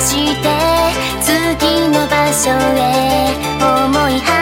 して次の場所へ思い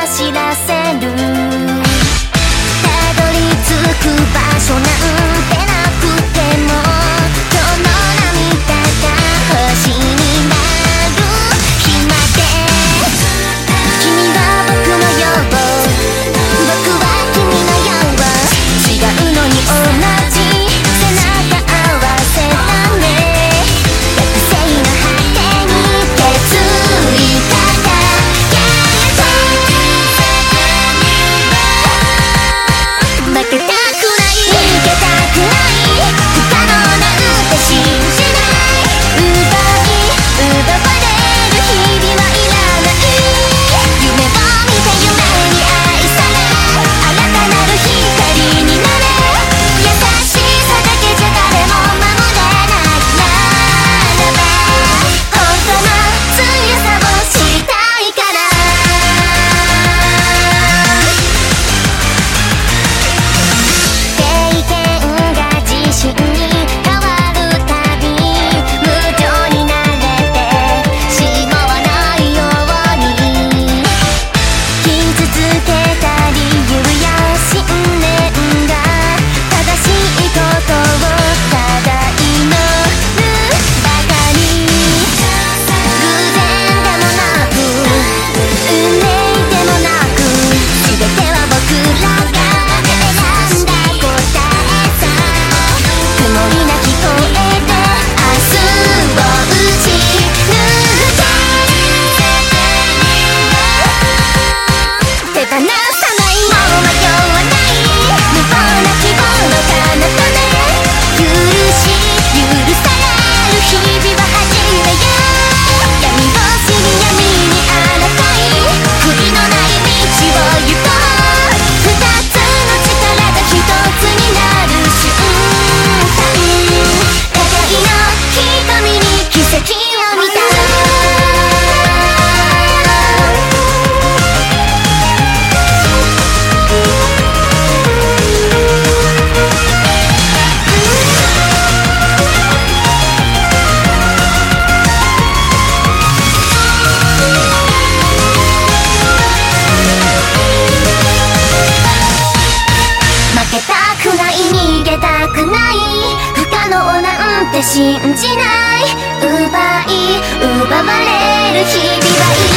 信じない奪い奪われる日々はいい